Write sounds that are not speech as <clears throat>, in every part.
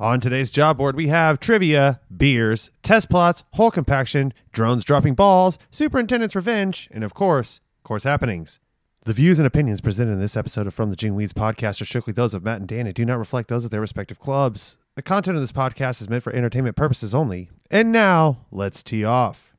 On today's job board, we have trivia, beers, test plots, hole compaction, drones dropping balls, superintendent's revenge, and of course, course happenings. The views and opinions presented in this episode of From the Jing Weeds podcast are strictly those of Matt and Dan and do not reflect those of their respective clubs. The content of this podcast is meant for entertainment purposes only. And now, let's tee off.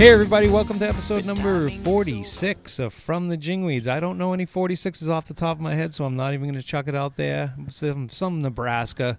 Hey everybody, welcome to episode number 46 of From the Jingweeds. I don't know any 46s off the top of my head, so I'm not even going to chuck it out there. Some, some Nebraska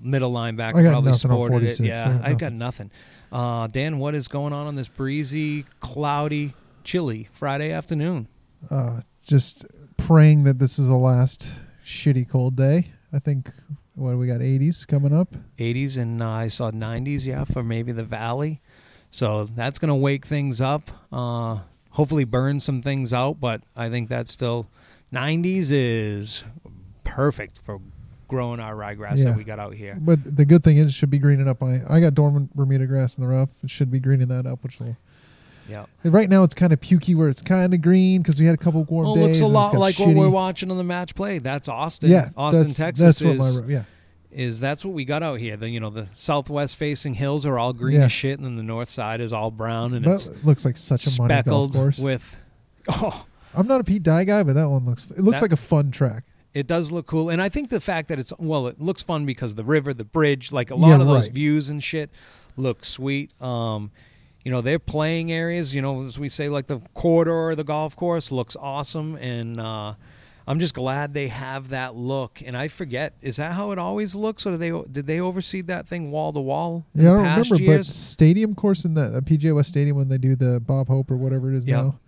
middle linebacker I got probably nothing on sported 46, it. Yeah, yeah, I got nothing. Uh, Dan, what is going on on this breezy, cloudy, chilly Friday afternoon? Uh, just praying that this is the last shitty cold day. I think what we got 80s coming up. 80s and uh, I saw 90s, yeah, for maybe the valley. So that's going to wake things up. Uh, hopefully, burn some things out, but I think that's still 90s is perfect for growing our ryegrass Yeah. that we got out here. But the good thing is it should be greening up. I I got dormant Bermuda grass in the rough. It should be greening that up, which will. Yeah. Right now it's kind of pukey where it's kind of green because we had a couple warm Well, days. it looks a lot like what we're watching on the match play. That's Austin. Yeah, Austin, that's, Texas That's what is, my yeah. Is that's what we got out here. The you know the southwest facing hills are all green Yeah. as shit, and then the north side is all brown and it's That looks like such a money golf speckled course. with. <laughs> Oh, I'm not a Pete Dye guy, but that one looks. It looks That- like a fun track. It does look cool, and I think the fact that it's well, it looks fun because the river, the bridge, like a lot Yeah, of those right. views and shit, look sweet. Um, you know, their playing areas, you know, as we say, like the corridor, of the golf course looks awesome, and uh, I'm just glad they have that look. And I forget, is that how it always looks, or did they did they oversee that thing wall to wall? in Yeah, I don't past remember, years? but stadium course in the uh, PGA West Stadium when they do the Bob Hope or whatever it is Yep. now.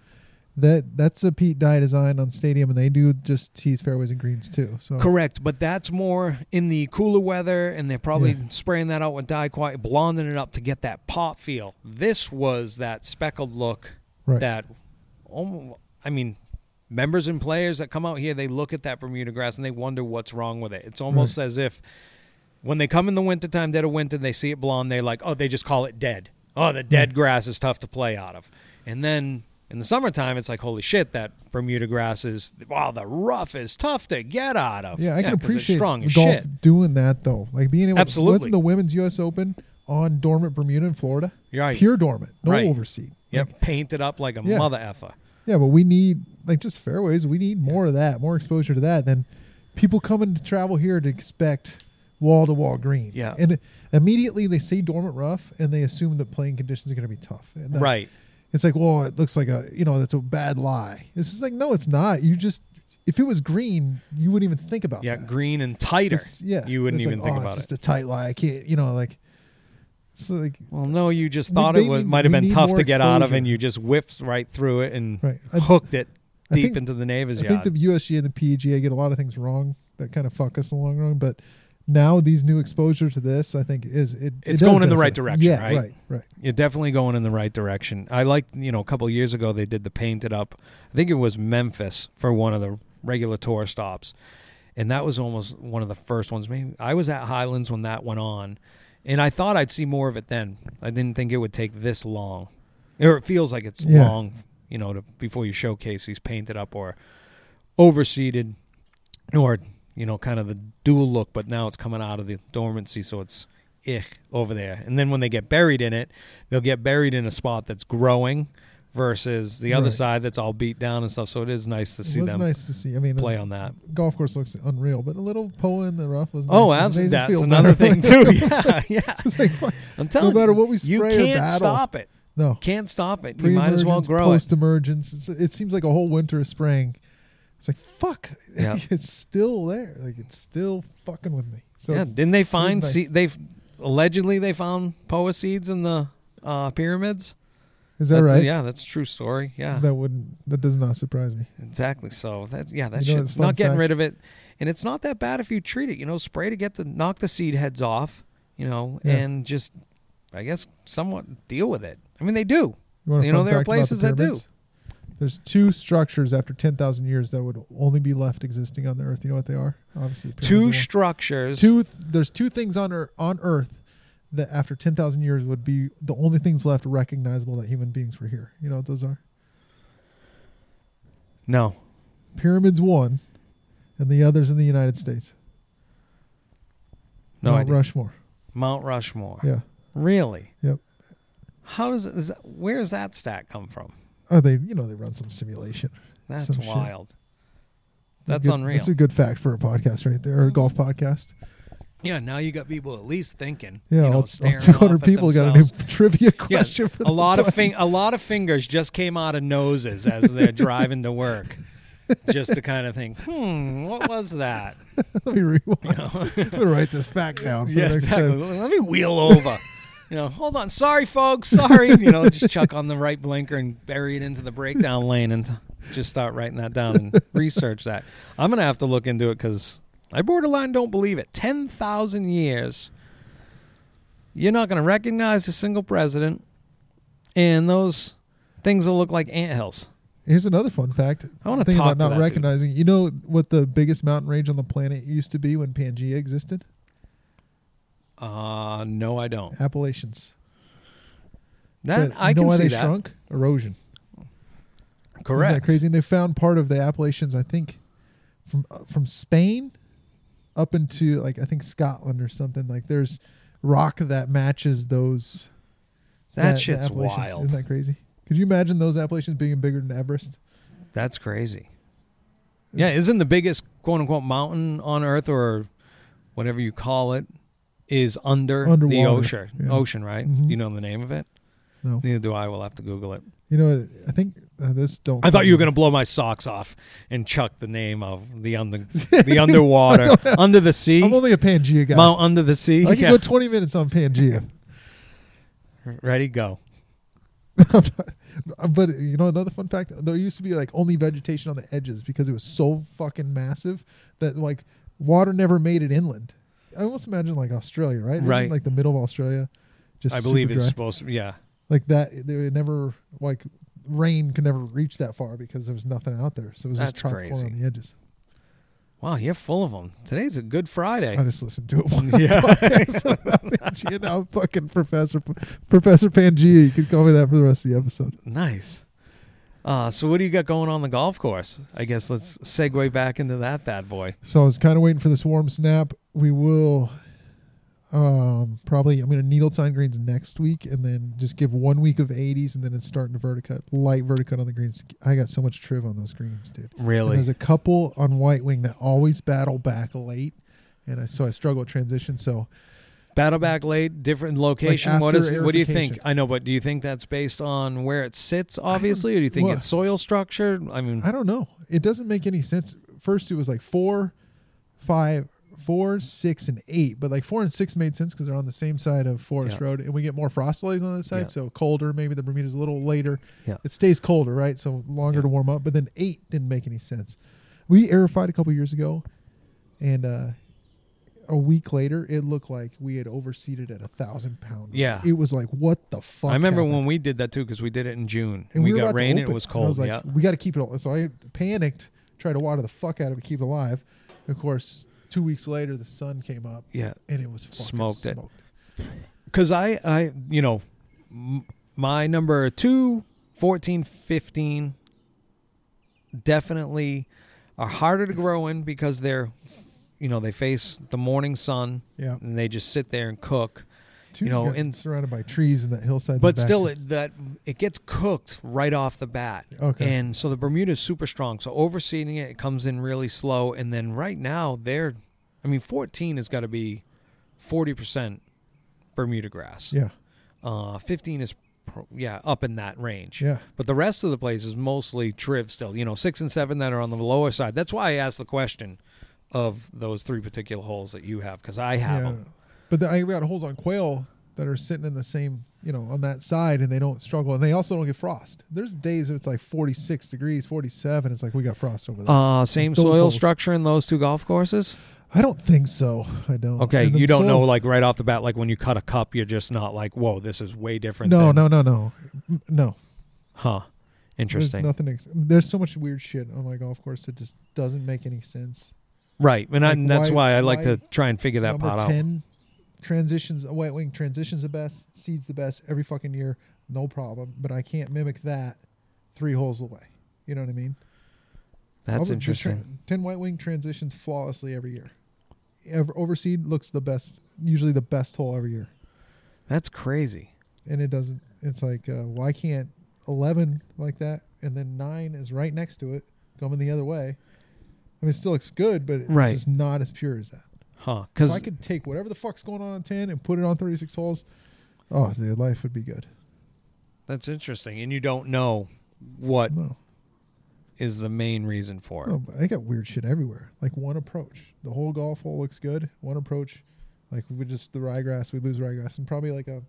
That that's a Pete Dye design on stadium, and they do just tees, fairways, and greens too. So Correct, but that's more in the cooler weather, and they're probably Yeah. spraying that out with dye, quite blonding it up to get that pop feel. This was that speckled look right. that, I mean, members and players that come out here, they look at that Bermuda grass and they wonder what's wrong with it. It's almost as if when they come in the wintertime, dead of winter, and they see it blonde, they're like, oh, they just call it dead. Oh, the dead mm. grass is tough to play out of. And then in the summertime, it's like, holy shit, that Bermuda grass is, wow, the rough is tough to get out of. yeah, I can 'cause it's appreciate strong golf shit. doing that though. Like being able. Absolutely. To, wasn't the Women's U.S. Open on dormant Bermuda in Florida? Right. Pure dormant, no Right. overseed. Yep, Like, painted up like a Yeah. mother effer. yeah, but we need like just fairways. We need more of that, more exposure to that. Than people coming to travel here to expect wall to wall green. Yeah. and immediately they say dormant rough, and they assume that playing conditions are going to be tough. And that- Right. It's like, well, it looks like a, you know, that's a bad lie. It's just like, no, it's not. You just, if it was green, you wouldn't even think about it. Yeah, that. green and tighter. It's- yeah, You wouldn't even like, think oh, about it's it. just a tight lie. I can't, you know, like, it's like, Well, no, you just thought it was, might have been tough to get out of, and you just whiffed right through it and right. Hooked it deep think- into the neighbor's I yard. think the USGA and the PGA get a lot of things wrong that kind of fuck us in the long run, but now these new exposure to this, I think, is it. it It's does going in the right direction, Yeah, right? right, right. You're definitely going in the right direction. I like, you know, a couple of years ago they did the painted up. I think it was Memphis for one of the regular tour stops, and that was almost one of the first ones. Maybe I was at Highlands when that went on, and I thought I'd see more of it then. I didn't think it would take this long, or it feels like it's Yeah. long, you know, to, before you showcase these painted up or overseeded, or you know, kind of the dual look. But now it's coming out of the dormancy, so it's ich over there. And then when they get buried in it, they'll get buried in a spot that's growing versus the other Right. side that's all beat down and stuff. So it is nice to It see was them nice to see. I mean, play on that. golf course looks unreal, but a little Poa in the rough was. Oh, nice. Oh, absolutely. That's another better. thing too. <laughs> Yeah, <laughs> yeah. <laughs> like, I'm telling you, no matter you, what we you spray or can't battle. stop it. No. Can't stop it. You might as well grow it. Post-emergence, it's, it seems like a whole winter of spraying. It's like fuck. <laughs> Yeah. it's still there. Like it's still fucking with me. So yeah, didn't they find nice. se- they allegedly they found poa seeds in the uh, pyramids? is that That's a- right? yeah, that's a true story. Yeah, That wouldn't. That does not surprise me. exactly. So that yeah, that You know, shit's not getting fact. rid of it, and it's not that bad if you treat it. You know, spray to get the knock the seed heads off. You know, Yeah. and just I guess somewhat deal with it. I mean, they do. You, You know, there are about the places that do. There's two structures after ten thousand years that would only be left existing on the Earth. You know what they are? Obviously, the Two structures. two. There's two things on Earth, on Earth that after 10,000 years would be the only things left recognizable that human beings were here. You know what those are? No. Pyramids one, and the others in the United States. No Mount idea. Rushmore. Mount Rushmore. Yeah. Really? Yep. How does, it, is that, where does that stat come from? Oh, they you know they run some simulation. That's Some shit. wild. That's Good- unreal. That's a good fact for a podcast right there, or a golf podcast. yeah, now you got people at least thinking. Yeah, you know, all, all 200 off people got a new <laughs> trivia Yeah, question for a the lot of fing- a lot of fingers just came out of noses as they're <laughs> driving to work, just to kind of think, hmm, what was that? <laughs> Let me rewind. You know? I'm gonna write this fact down. For yeah, exactly. time. Let me wheel over. You know, hold on. Sorry, folks. Sorry. You know, just chuck on the right blinker and bury it into the breakdown lane and just start writing that down and <laughs> research that. I'm gonna have to look into it because I borderline don't believe it. Ten thousand years. You're not gonna recognize a single president, and those things will look like anthills. Here's another fun fact. I wanna Thinking talk about not that dude. recognizing. You know what the biggest mountain range on the planet used to be when Pangea existed? Uh no, I don't. Appalachians. That But I you know can why see they that. shrunk? Erosion. Correct. Isn't that crazy? And they found part of the Appalachians, I think, from uh, from Spain up into like I think Scotland or something. Like there's rock that matches those. That the shit's wild. Isn't that crazy? Could you imagine those Appalachians being bigger than Everest? That's crazy. Yeah, isn't the biggest quote unquote mountain on Earth or whatever you call it is under the ocean? yeah. Ocean, right? Mhm. You know the name of it? No, Neither do I. We'll have to Google it. you know. I think uh, this don't. I thought you were going to blow my socks off and chuck the name of the under <laughs> the underwater under the sea I'm only a Pangea guy. Mount under the sea. I can Yeah. go 20 minutes on Pangea. Ready, go. <laughs> but you know another fun fact there used to be like only vegetation on the edges because it was so fucking massive that like water never made it inland i almost imagine like australia right Isn't Right. like the middle of australia just I believe super it's dry? supposed to. Yeah. like that there never like rain could never reach that far because there was nothing out there so it was That's just tropical crazy. on the edges Wow, you're full of them. Today's a good Friday. i just listened to it one <laughs> Yeah. <laughs> podcast about <laughs> Pangea. now I'm fucking professor professor pangea you can call me that for the rest of the episode Nice. Uh, so what do you got going on the golf course? I guess let's segue back into that bad boy. So I was kind of waiting for this warm snap. We will um probably I'm gonna needle tine greens next week and then just give one week of 80s and then it's starting to verticut light verticut on the greens. I got so much triv on those greens, dude. And Really? there's a couple on White Wing that always battle back late, and I so I struggle with transition. So Battle back late, different location. what after is? What do you think? I know, but do you think that's based on where it sits, obviously, or do you think well- it's soil structure? I mean, I don't know. It doesn't make any sense. First, it was like four, five, four, six, and eight. But like four and six made sense because they're on the same side of Forest Yeah. Road, and we get more frost delays on that side, Yeah. so colder. Maybe the Bermuda's a little later. Yeah. It stays colder, right? So longer Yeah. to warm up. But then eight didn't make any sense. We aerified a couple years ago, and uh, a week later, it looked like we had overseeded at a thousand pound. Yeah. It was like, what the fuck? I remember happened? when we did that too because we did it in June. And we, were got rain and it was I cold. was like, yeah. we got to keep it. al- So I panicked, tried to water the fuck out of it, keep it alive. Of course, two weeks later, the sun came up Yeah. and it was fucking Smoked it. Because I, I, you know, m- my number two, 14, 15 definitely are harder to grow in because they're, you know, they face the morning sun Yeah, and they just sit there and cook. Two's know, and surrounded by trees in that hillside. But still, it, that it gets cooked right off the bat. Okay. And so the Bermuda is super strong. So overseeding it, it comes in really slow. And then right now, they're, I mean, 14 has got to be 40% Bermuda grass. yeah, Uh, 15 is, pro- yeah, up in that range. yeah, But the rest of the place is mostly triv still. You know, six and seven that are on the lower side. That's why I asked the question of those three particular holes that you have because I have yeah. them. But the, I got holes on quail that are sitting in the same, you know, on that side, and they don't struggle, and they also don't get frost. There's days it's like 46 degrees, 47. It's like we got frost over there. Uh, same Those soil holes. structure in those two golf courses. I don't think so. I don't. Okay, you don't know like right off the bat, like when you cut a cup, you're just not like, whoa, this is way different. No, than, no, no, no, no. huh? There's Interesting, nothing. Ex- there's so much weird shit on my golf course that just doesn't make any sense. right? And, I, and that's why- why I like why to try and figure that part out. Transitions. A white wing transitions the best, seeds the best every fucking year, no problem. But I can't mimic that three holes away. You know what I mean? That's Over- interesting. tra- Ten white wing transitions flawlessly every year. Ever, overseed looks the best, usually the best hole every year, That's crazy. and it doesn't. It's like uh, why can't eleven like that, and then nine is right next to it, coming the other way. I mean, it still looks good, but it's Right. just not as pure as that. Huh. Because I could take whatever the fuck's going on in ten and put it on thirty six holes, oh, dude, life would be good. that's interesting. And you don't know what No, is the main reason for it. no, I got weird shit everywhere. Like one approach, the whole golf hole looks good. One approach, like we just the ryegrass, we lose ryegrass, and probably like a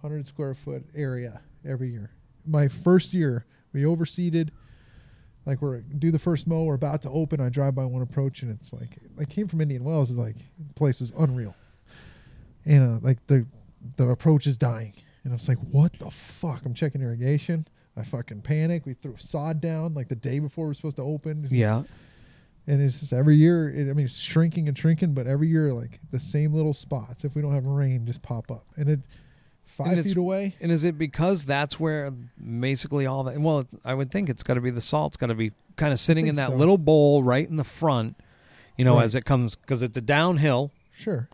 hundred square foot area every year. My first year, we overseeded. Like we're do the first mow, we're about to open. I drive by one approach, and it's like I came from Indian Wells. It's like the place is unreal, and uh, like the the approach is dying, and I was like, what the fuck? I'm checking irrigation. I fucking panic. We threw sod down like the day before we are supposed to open. It's just- Yeah. and it's just every year. It, I mean, it's shrinking and shrinking, but every year, like the same little spots. If we don't have rain, just pop up, and it five feet away. And is it because that's where basically all that? Well, I would think it's got to be the salt's got to be kind of sitting in that so. little bowl right in the front, you know, Right. as it comes because it's a downhill Sure,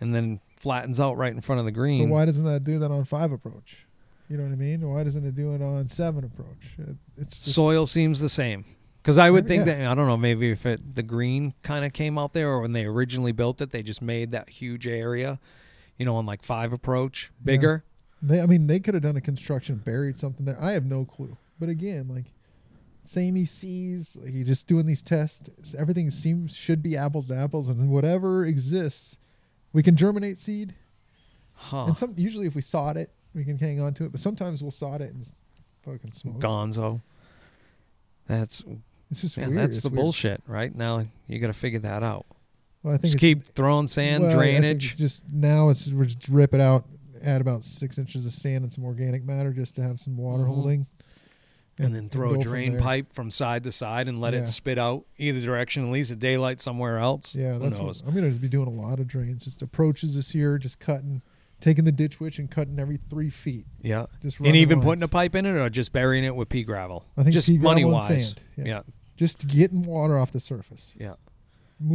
and then flattens out right in front of the but green. why doesn't that do that on five approach? You know what I mean? Why doesn't it do it on seven approach? It, it's just, Soil seems the same. Because I would think yeah. that I don't know maybe if it the green kind of came out there or when they originally built it they just made that huge area, you know, on like five approach bigger. They, I mean, they could have done a construction, buried something there. I have no clue. But again, like same ECs, like you just doing these tests. Everything seems should be apples to apples, and whatever exists, we can germinate seed. Huh. And some usually if we sod it, we can hang on to it. But sometimes we'll sod it and it's fucking smoke. Gonzo. That's It's just man, weird. that's It's the weird. bullshit, right? Now you got to figure that out. Well, I think Just keep throwing sand, well, drainage. Just now, it's we're just rip it out, add about six inches of sand and some organic matter just to have some water Mhm. holding, and then throw go a drain there. pipe from side to side and let Yeah. it spit out either direction, at least a daylight somewhere else. Yeah, that's what I'm gonna just be doing a lot of drains, just approaches this year, just cutting, taking the ditch witch and cutting every three feet, yeah. just And even lines. putting a pipe in it or just burying it with pea gravel? I think just money and wise. Yeah. Yeah. just getting water off the surface. Yeah.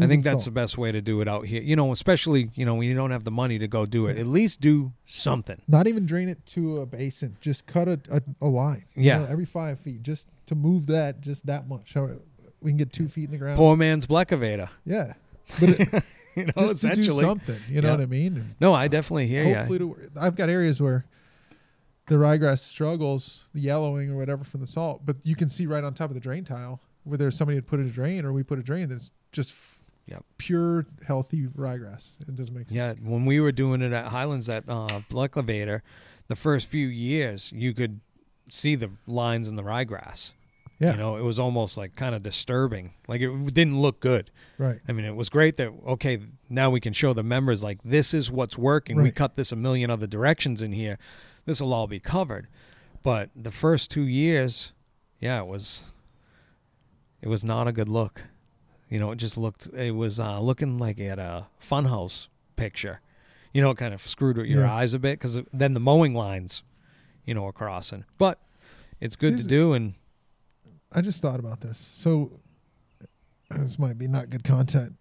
I think that's the best way to do it out here. You know, especially, you know, when you don't have the money to go do it. At least do something. Not even drain it to a basin. Just cut a, a, a line. you Yeah. know, every five feet, just to move that just that much. So we can get two feet in the ground. Poor man's Blecavator. Yeah, but it, <laughs> You know, just to do something. You know Yeah. what I mean? And No, I definitely hear you. hopefully, I've got areas where the ryegrass struggles, the yellowing or whatever from the salt, but you can see right on top of the drain tile where there's somebody had put in a drain or we put a drain that's just f- Yep. pure healthy ryegrass. It doesn't make sense. Yeah, when we were doing it at Highlands at uh, Blecavator, the first few years, you could see the lines in the ryegrass. yeah, You know, it was almost like kind of disturbing. Like it didn't look good. right. I mean, it was great that okay, now we can show the members like this is what's working. We cut this a million other directions in here. This will all be covered. But the first two years, yeah, it was it was not a good look. You know, it just looked it was uh, looking like it had a funhouse picture. You know, it kind of screwed with your Yeah. eyes a bit because then the mowing lines, you know, are crossing. But it's good to do, and I just thought about this. So this might be not good content.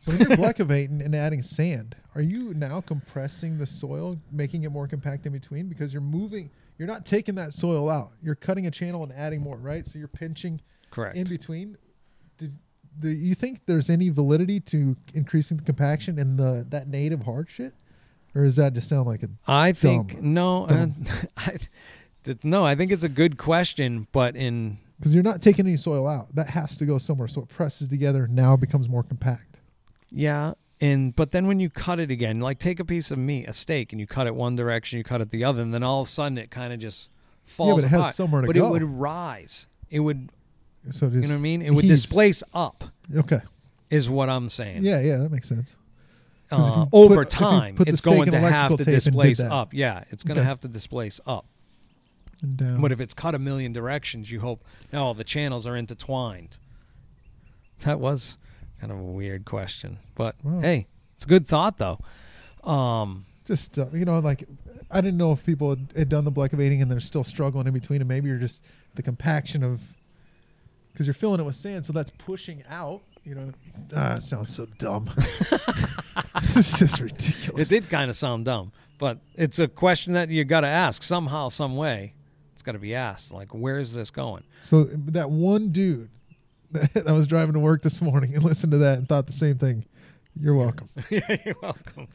So when you're <laughs> blecavating and adding sand, are you now compressing the soil, making it more compact in between? Because you're moving, you're not taking that soil out. You're cutting a channel and adding more, right? So you're pinching correct. in between. Did, do you think there's any validity to increasing the compaction in the that native hard shit, or is that just sound like a I think no, uh, <laughs> I, th- no. I think it's a good question, but in because you're not taking any soil out. That has to go somewhere, so it presses together. Now it becomes more compact. yeah, and but then when you cut it again, like take a piece of meat, a steak, and you cut it one direction, you cut it the other, and then all of a sudden it kind of just falls but it has somewhere to but go. it would rise. It would, So it you know what I mean? It would heaves. displace up, Okay. is what I'm saying. Yeah, yeah, that makes sense. Uh, you over put- time, put it's going to have to tape and did displace up. Yeah, it's going to Okay. have to displace up. And down. But if it's cut a million directions, you hope no, all the channels are intertwined. That was kind of a weird question, but Wow. hey, It's a good thought though. Um, Just uh, you know, like I didn't know if people had, had done the blecavating and they're still struggling in between, and maybe you're just the compaction of because you're filling it with sand, so that's pushing out. You know, ah, it sounds so dumb. <laughs> <laughs> this is ridiculous. it did kind of sound dumb, but it's a question that you got to ask somehow, some way. It's got to be asked. Like, where is this going? So that one dude <laughs> that, was driving to work this morning and listened to that and thought the same thing. You're welcome. yeah, you're welcome.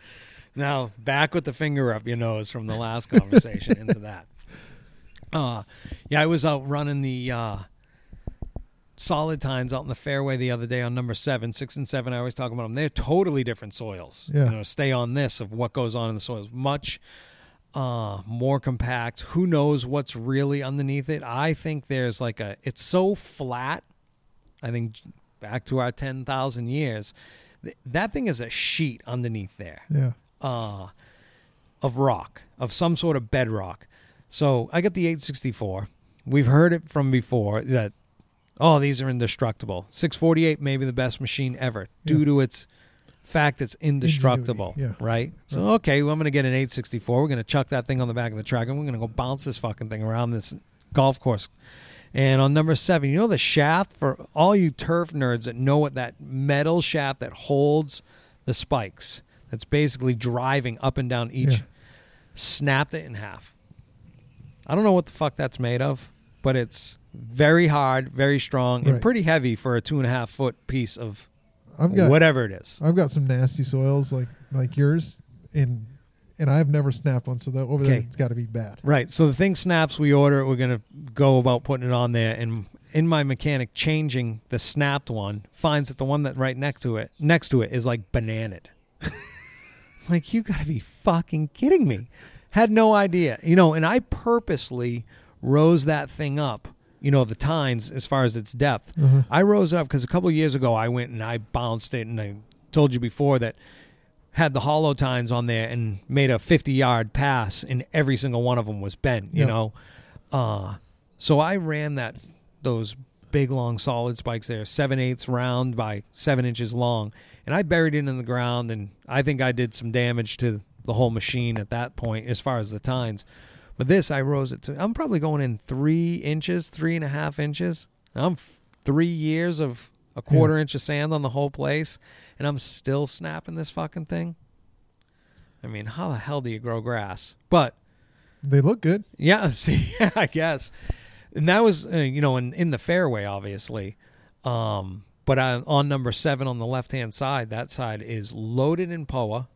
Now back with the finger up your nose from the last conversation into that. Uh, yeah, I was out running the uh, solid tines out in the fairway the other day on number seven, six and seven. I always talk about them. They're totally different soils. Yeah. You know, stay on this of what goes on in the soils. Much uh, more compact. Who knows what's really underneath it? I think there's like a. It's so flat. I think back to our ten thousand years. th- That thing is a sheet underneath there Yeah. uh, of rock, of some sort of bedrock. So I got the 864. We've heard it from before that, oh, these are indestructible. 648 may be the best machine ever due Yeah. to its fact it's indestructible, yeah. right? So, Right. okay, well, I'm going to get an 864. We're going to chuck that thing on the back of the track and we're going to go bounce this fucking thing around this golf course. And on number seven, you know the shaft for all you turf nerds that know what that metal shaft that holds the spikes, that's basically driving up and down each, Yeah. snapped it in half. I don't know what the fuck that's made of, but it's very hard, very strong, and Right. pretty heavy for a two and a half foot piece of I've got whatever it is. I've got some nasty soils like like yours, and and I've never snapped one, so that over there Okay. it's got to be bad. Right. So the thing snaps. We order it. We're gonna go about putting it on there, and in my mechanic changing the snapped one finds that the one that right next to it next to it is like bananaed. <laughs> like you gotta be fucking kidding me. Had no idea. You know, and I purposely rose that thing up. You know, the tines as far as its depth. Uh-huh. I rose it up because a couple of years ago I went and I bounced it, and I told you before that had the hollow tines on there and made a 50 yard pass, and every single one of them was bent. You Yeah. know, uh, so I ran that those big long solid spikes there, seven eighths round by seven inches long, and I buried it in the ground, and I think I did some damage to the whole machine at that point as far as the tines. But this, I rose it to. I'm probably going in three inches, three and a half inches. I'm f- three years of a quarter inch of sand on the whole place, and I'm still snapping this fucking thing. I mean, how the hell do you grow grass? But They look good. yeah, <laughs> see, yeah, I guess. And that was, uh, you know, in, in the fairway, obviously. Um, but I, on number seven on the left hand side, that side is loaded in POA,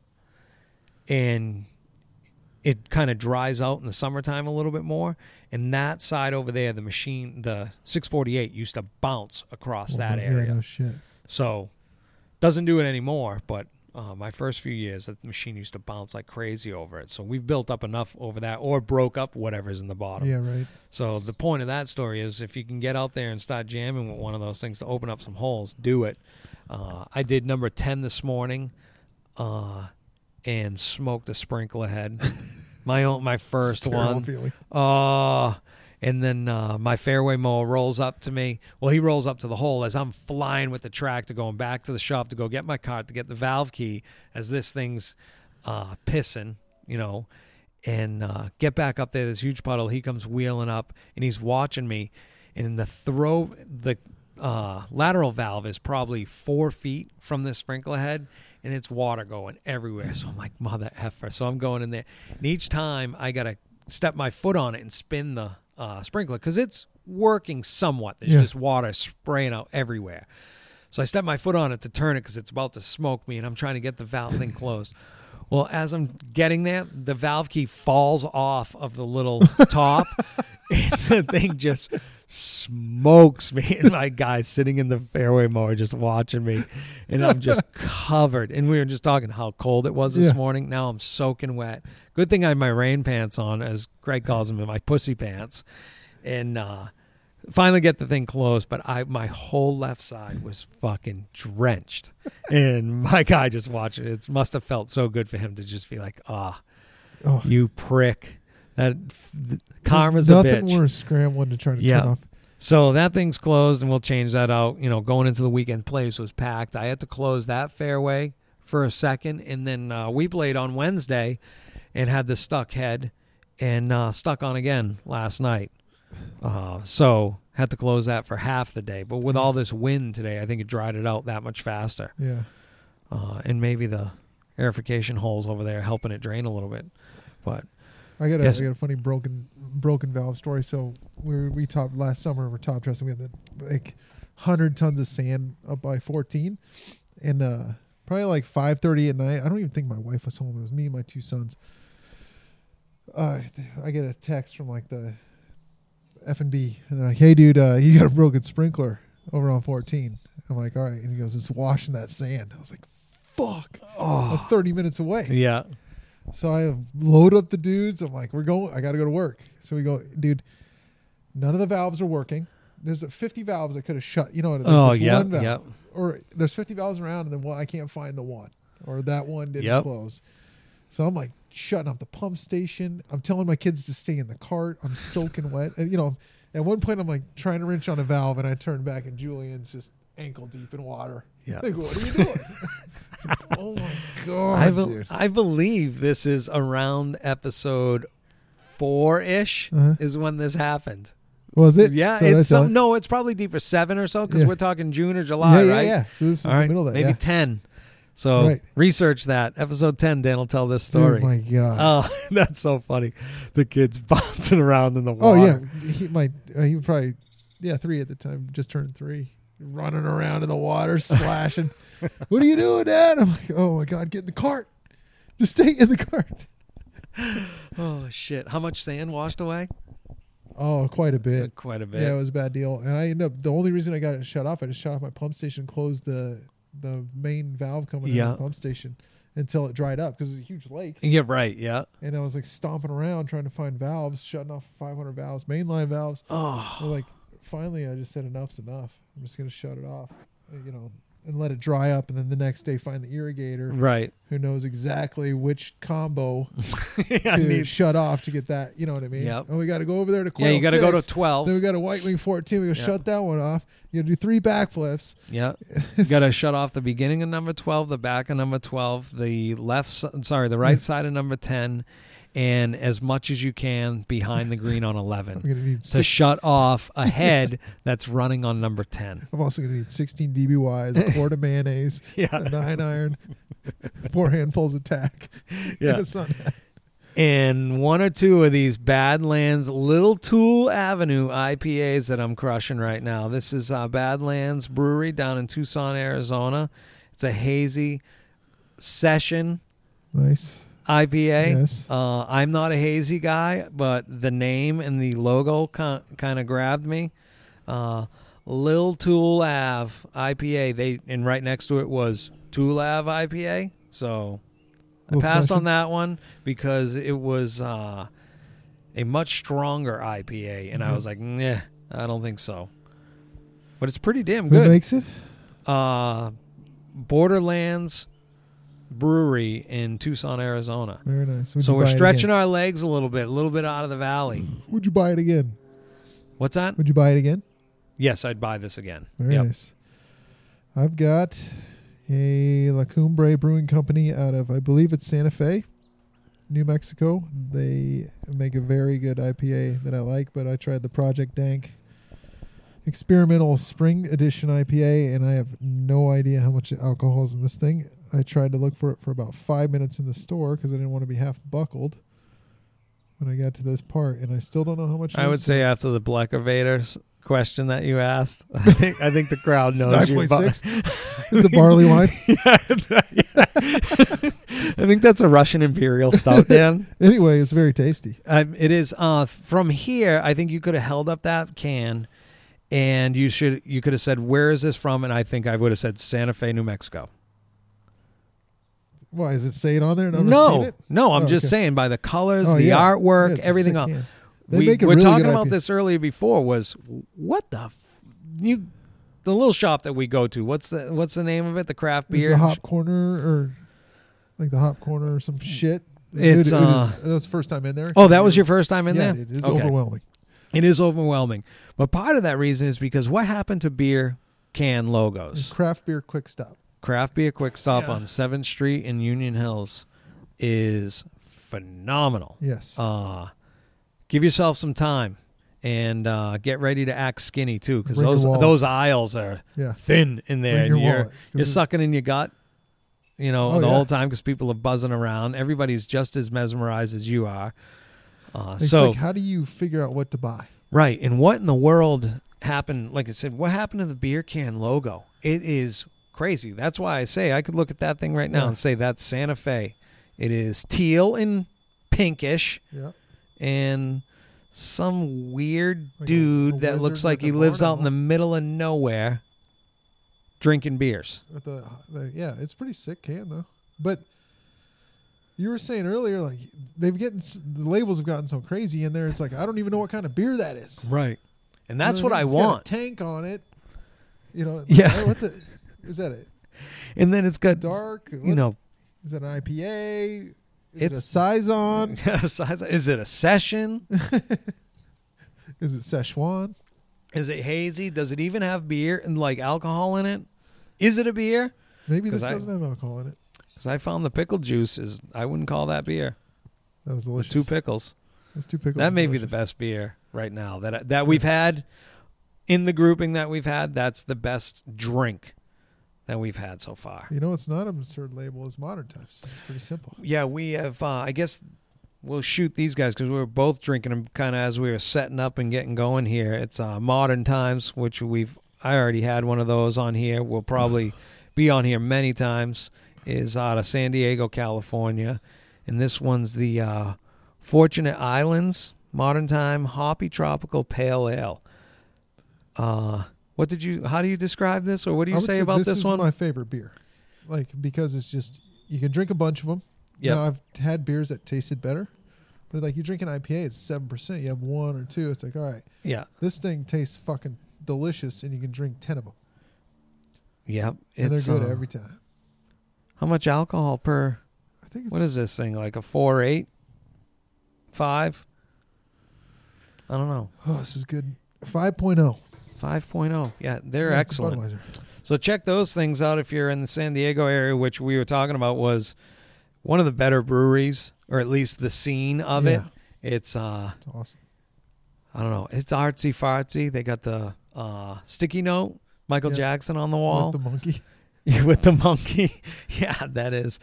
and it kind of dries out in the summertime a little bit more. And that side over there, the machine, the 648, used to bounce across that Yeah, area. no shit. So doesn't do it anymore, but uh, my first few years, that machine used to bounce like crazy over it. So we've built up enough over that, or broke up whatever's in the bottom. Yeah, right. So the point of that story is, if you can get out there and start jamming with one of those things to open up some holes, do it. Uh, I did number ten this morning, uh, and smoked a sprinkler head. <laughs> my own, my first It's a terrible one. Feeling. Uh, and then uh, my fairway mower rolls up to me. Well, he rolls up to the hole as I'm flying with the tractor, going back to the shop to go get my cart to get the valve key as this thing's uh, pissing, you know, and uh, get back up there. This huge puddle. He comes wheeling up and he's watching me. And the throw, the uh, lateral valve is probably four feet from the sprinkler head, and it's water going everywhere. So I'm like, mother effer. So I'm going in there, and each time I gotta step my foot on it and spin the uh, sprinkler because it's working somewhat. There's Yeah. just water spraying out everywhere. So I step my foot on it to turn it because it's about to smoke me, and I'm trying to get the valve thing closed. Well, as I'm getting there, the valve key falls off of the little <laughs> top, <laughs> the thing just smokes me. <laughs> And my guy sitting in the fairway mower just watching me, and I'm just <laughs> covered. And we were just talking how cold it was this Yeah. morning. Now I'm soaking wet. Good thing I had my rain pants on, as Greg calls them, my pussy pants, and uh, finally get the thing closed. But I, my whole left side was fucking drenched, and my guy just watching it. Must have felt so good for him to just be like, "Ah, Oh, you prick." That karma's There's a nothing bitch. worse scrambling to try to Yeah. turn off. So that thing's closed, and we'll change that out. You know, going into the weekend, place was packed. I had to close that fairway for a second, and then uh, we played on Wednesday and had the stuck head and uh, stuck on again last night. Uh, so had to close that for half the day. But with all this wind today, I think it dried it out that much faster. Yeah. Uh, and maybe the airification holes over there helping it drain a little bit. But I got a, Yes. I got a funny broken broken valve story. So we we top last summer we're top dressing. We had the, like hundred tons of sand up by fourteen, and uh, probably like five thirty at night. I don't even think my wife was home. It was me and my two sons. Uh, I get a text from like the F and B, and they're like, "Hey, dude, uh, you got a broken sprinkler over on 14." I'm like, "All right," and he goes, "It's washing that sand." I was like, "Fuck!" I'm oh 30 minutes away. yeah, So I load up the dudes. I'm like, we're going. I got to go to work. So we go, dude. None of the valves are working. There's 50 valves that could have shut. You know, like oh yeah, one valve. yeah. Or there's 50 valves around, and then one I can't find the one, or that one didn't Yep. close. So I'm like shutting off the pump station. I'm telling my kids to stay in the cart. I'm soaking wet. And, you know, at one point I'm like trying to wrench on a valve, and I turn back, and Julian's just ankle deep in water. Yeah. <laughs> Like, what are you doing? <laughs> <laughs> oh my god, I, bel dude. I believe this is around episode four ish Uh-huh. is when this happened. Was it? Yeah, So it's some, no, it's probably deeper seven or so because Yeah. we're talking June or July, yeah, yeah, right? yeah. So this is All the right, middle of that. maybe yeah. ten. So Right. research that episode ten. Dan will tell this story. Dude, my God. Oh, <laughs> that's so funny. The kids <laughs> bouncing around in the water. oh yeah, he might. Uh, he probably yeah three at the time. Just turned three, running around in the water, splashing. What are you doing, Dad? I'm like, oh my God, get in the cart. Just stay in the cart. Oh shit! How much sand washed away? Oh, quite a bit. Quite a bit. Yeah, it was a bad deal. And I ended up the only reason I got it shut off, I just shut off my pump station, closed the the main valve coming Yeah. out of the pump station until it dried up because it was a huge lake. yeah, right. Yeah. And I was like stomping around trying to find valves, shutting off 500 valves, mainline valves. Oh, like finally, I just said enough's enough. I'm just gonna shut it off, uh, you know, and let it dry up, and then the next day find the irrigator right. who knows exactly which combo <laughs> to need- shut off to get that. You know what I mean? Yep. And we got to go over there to yeah, you got to go to twelve. Then we got a white wing 14. We go Yeah. shut that one off. You got to do three backflips. Yeah, <laughs> you got to shut off the beginning of number twelve, the back of number twelve, the left, sorry, the right <laughs> side of number ten, and as much as you can behind the green on eleven <laughs> gonna need to six. shut <laughs> off a head that's running on number ten. I'm also gonna need 16 DBYs, a quart of <laughs> mayonnaise, a nine iron, four handfuls of tack, yeah. and a sun hat. and one or two of these Badlands Little Tool Avenue IPAs that I'm crushing right now. This is uh, Badlands Brewery down in Tucson, Arizona. It's a hazy session Nice. IPA. Yes. Uh, I'm not a hazy guy, but the name and the logo kind of grabbed me. Uh, Lil Tool Ave IPA. They and right next to it was Tool Ave IPA. So I Little passed on that one because it was uh, a much stronger IPA, and I Mhm. was like, nah, I don't think so. But it's pretty damn good. Who makes it? uh, Borderlands Brewery in Tucson, Arizona. Very nice. Would so you we're buy it stretching again? our legs a little bit, a little bit out of the valley. <clears throat> Would you buy it again? What's that? Would you buy it again? Yes, I'd buy this again. Very Yep. nice. I've got a La Cumbre Brewing Company out of, I believe it's Santa Fe, New Mexico. They make a very good IPA that I like, but I tried the Project Dank Experimental Spring Edition IPA, and I have no idea how much alcohol is in this thing. I tried to look for it for about five minutes in the store because I didn't want to be half buckled when I got to this part, and I still don't know how much. I would say after the Blecavator question that you asked, <laughs> I <laughs> think, I think the crowd knows you. 9.6. <laughs> It's a barley wine. yeah, yeah. I think that's a Russian Imperial Stout, Dan. Anyway, it's very tasty. Um, it is uh, from here. I think you could have held up that can, and you should. You could have said, "Where is this from?" And I think I would have said Santa Fe, New Mexico. Why is it saying on there? And I've not seen no, it? no. I'm Oh, just okay. saying by the colors, Oh, the yeah. artwork, Yeah, everything else. They We were really talking about IPA. this earlier before. Was what the f- you the little shop that we go to? What's the what's the name of it? The craft beer. the hop corner or like the hop corner or some shit? It's, Dude, it uh, is- that was the first time in there. oh, that was your first time in yeah, there. It is Okay. overwhelming. It is overwhelming, but part of that reason is because what happened to beer can logos? Craft beer quick stop. Craft Beer Quick Stop Yeah. on 7th Street in Union Hills is phenomenal. Yes. Uh, give yourself some time and uh, get ready to act skinny too, because those those aisles are yeah. thin in there, Bring your and you're wallet, 'cause you're sucking in your gut. You know Oh, the yeah. whole time because people are buzzing around. Everybody's just as mesmerized as you are. Uh, It's so like, how do you figure out what to buy? Right. And what in the world happened? Like I said, what happened to the beer can logo? It is crazy. That's why I say I could look at that thing right now Yeah. and say that's Santa Fe. It is teal and pinkish Yeah. and some weird Like dude a that looks like he lives out in the middle of nowhere drinking beers. With the, the yeah, it's pretty sick can though. But you were saying earlier, like they've getting the labels have gotten so crazy in there. It's like I don't even know what kind of beer that is. Right. And You know that's what I mean? It's got a want. tank on it. You know. Yeah. What the is that? It. And then it's got dark? you What- know, Is it an IPA? Is It's- it a <laughs> saison? is it a session? <laughs> Is it Szechuan? Is it hazy? Does it even have beer and like alcohol in it? Is it a beer? Maybe this I- doesn't have alcohol in it. Because I found the pickle juice is I wouldn't call that beer. That was delicious. Two pickles. Those two pickles. That may be the best beer right now that that we've had in the grouping that we've had. That's the best drink that we've had so far. You know, it's not a absurd label. as modern times. It's pretty simple. Yeah, we have. Uh, I guess we'll shoot these guys because we were both drinking them kind of as we were setting up and getting going here. It's uh, modern times, which we've. I already had one of those on here. We'll probably be on here many times. Is out of San Diego, California, and this one's the uh, Fortunate Islands Modern Time Hoppy Tropical Pale Ale. Uh, what did you? How do you describe this, or what do you would say about this, one? this is one? my favorite beer, like because it's just you can drink a bunch of them. Yeah, I've had beers that tasted better, but like you drink an IPA, it's seven percent. You have one or two. It's like all right, yeah, this thing tastes fucking delicious, and you can drink ten of them, yep. and they're good uh, every time. How much alcohol per? I think it's What is this thing? Like a four, eight, five? I don't know. Oh, this is good. 5.0. 5.0. Yeah, they're Yeah, excellent. So check those things out if you're in the San Diego area, which we were talking about was one of the better breweries, or at least the scene of it. It's uh It's awesome. I don't know. It's artsy fartsy. They got the uh sticky note, Michael Yeah. Jackson on the wall. With the monkey. <laughs> with the monkey. <laughs> yeah, that is.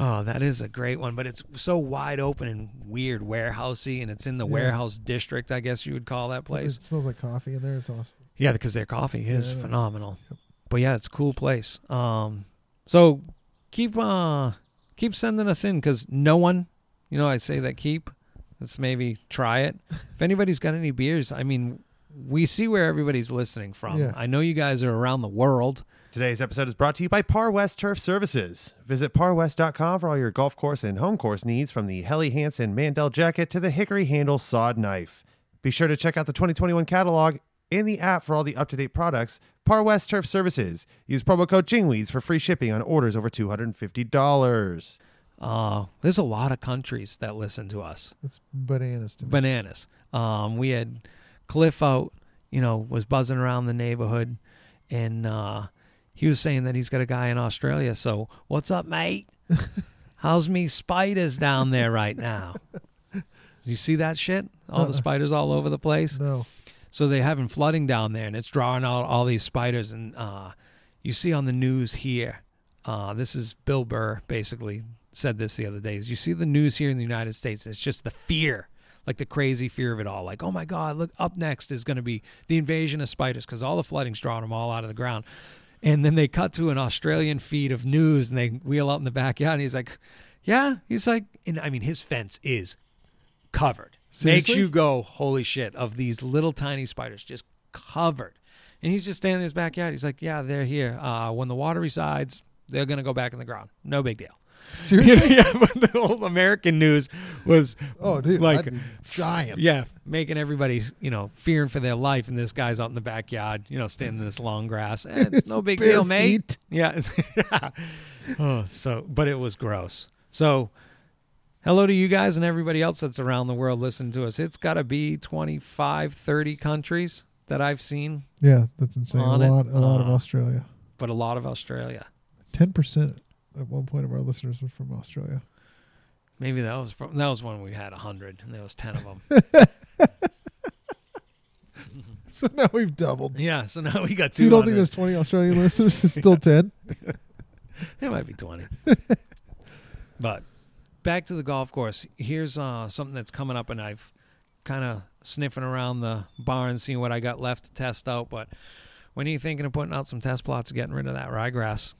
Oh, that is a great one, but it's so wide open and weird, warehousey, and it's in the Yeah. warehouse district, I guess you would call that place. It smells like coffee in there. It's awesome. Yeah, because their coffee is Yeah. phenomenal. Yep. But yeah, it's a cool place. Um, so keep uh keep sending us in because no one, you know, I say that keep. Let's maybe try it. <laughs> if anybody's got any beers, I mean, we see where everybody's listening from. Yeah. I know you guys are around the world. Today's episode is brought to you by Par West Turf Services. Visit parwest.com for all your golf course and home course needs from the Helly Hansen Mandal jacket to the Hickory Handle Sawed Knife. Be sure to check out the 2021 catalog and the app for all the up to date products. Par West Turf Services. Use promo code JINGWEEDS for free shipping on orders over $250. Uh, there's a lot of countries that listen to us. It's bananas to me. Bananas. Um, we had Cliff out, you know, was buzzing around the neighborhood, and uh, he was saying that he's got a guy in Australia. So, what's up, mate? <laughs> How's me spiders down there right now? You see that shit? All the Uh-uh. spiders all over the place. no. So they're having flooding down there, and it's drawing out all these spiders. And uh, you see on the news here, uh, this is Bill Burr basically said this the other day. Is you see the news here in the United States, it's just the fear, like the crazy fear of it all. Like, oh my God, look, up next is going to be the invasion of spiders because all the flooding's drawing them all out of the ground. And then they cut to an Australian feed of news, and they wheel out in the backyard, and he's like, "Yeah," he's like, and I mean, his fence is covered. Makes you go, holy shit, of these little tiny spiders just covered. And he's just standing in his backyard. He's like, yeah, they're here. Uh, when the water resides, they're going to go back in the ground. No big deal. Seriously? <laughs> yeah, but the whole American news was Oh, dude. like, dying. yeah, making everybody, you know, fearing for their life. And this guy's out in the backyard, you know, standing in this long grass. Eh, it's no <laughs> big deal, mate. feet. <laughs> Yeah. oh, so, but it was gross. So, hello to you guys and everybody else that's around the world listening to us. It's got to be 25, 30 countries that I've seen, Yeah, that's insane. A it. lot, a lot of Uh, Australia. but a lot of Australia. Ten percent at one point of our listeners were from Australia. Maybe that was from, that was when we had a hundred and there was ten of them. <laughs> So now we've doubled. yeah, so now we got So two. you don't think there's 20 Australian listeners? It's still <laughs> 10? It might be 20. <laughs> but back to the golf course. Here's uh, something that's coming up, and I've kind of sniffing around the barn, seeing what I got left to test out. But when are you thinking of putting out some test plots, getting rid of that ryegrass,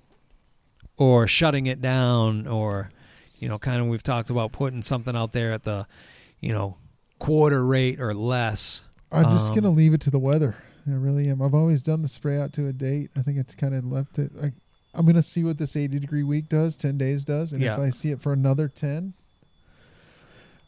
or shutting it down, or you know, kind of we've talked about putting something out there at the, you know, quarter rate or less. I'm just Um, going to leave it to the weather. I really am. I've always done the spray out to a date. I think it's kind of left it. I, I'm going to see what this 80 degree week does, 10 days does. And if I see it for another 10,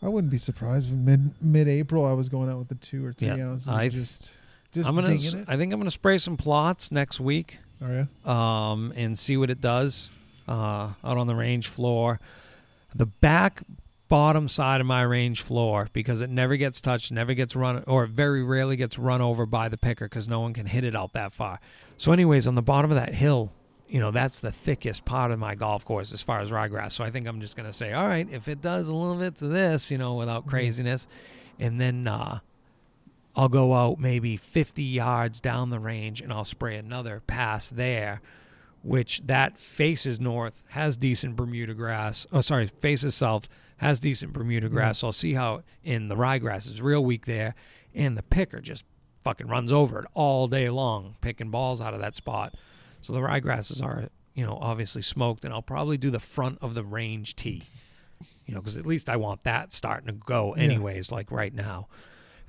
I wouldn't be surprised if mid mid April I was going out with the two or three Yeah, ounces. I've- just just I'm gonna. I think I'm gonna spray some plots next week. Are you? um, and see what it does uh, out on the range floor. The back bottom side of my range floor, because it never gets touched, never gets run, or very rarely gets run over by the picker because no one can hit it out that far. So, anyways, on the bottom of that hill, you know, that's the thickest part of my golf course as far as ryegrass. So I think I'm just going to say, all right, if it does a little bit to this, you know, without craziness, and then uh, I'll go out maybe 50 yards down the range and I'll spray another pass there, which that faces north, has decent Bermuda grass. Oh, sorry, faces south, has decent Bermuda mm-hmm. grass. So I'll see how in the ryegrass is real weak there, and the picker just fucking runs over it all day long, picking balls out of that spot. So the ryegrasses are, you know, obviously smoked, and I'll probably do the front of the range tee, you know, because at least I want that starting to go Yeah. anyways, like right now.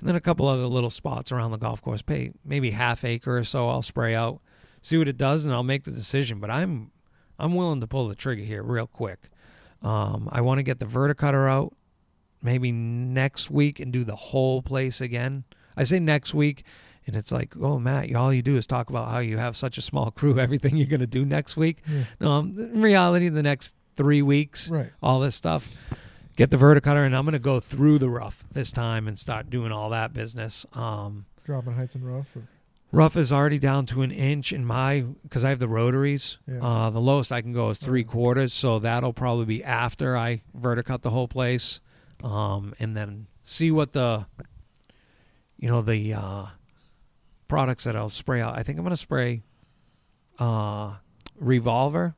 And then a couple other little spots around the golf course, pay maybe half acre or so. I'll spray out, see what it does, and I'll make the decision. But I'm I'm willing to pull the trigger here real quick. Um, I want to get the verticutter out maybe next week and do the whole place again. I say next week, and it's like, oh Matt, all you do is talk about how you have such a small crew. <laughs> Everything you're gonna do next week. Yeah. No, um, in reality, the next three weeks, Right. all this stuff. Get the verticutter, and I'm gonna go through the rough this time and start doing all that business. Um, Dropping heights and rough. Or, rough is already down to an inch in my because I have the rotaries. Yeah. Uh, the lowest I can go is three quarters, so that'll probably be after I verticut the whole place, um, and then see what the, you know, the uh, products that I'll spray out. I think I'm gonna spray, uh, revolver,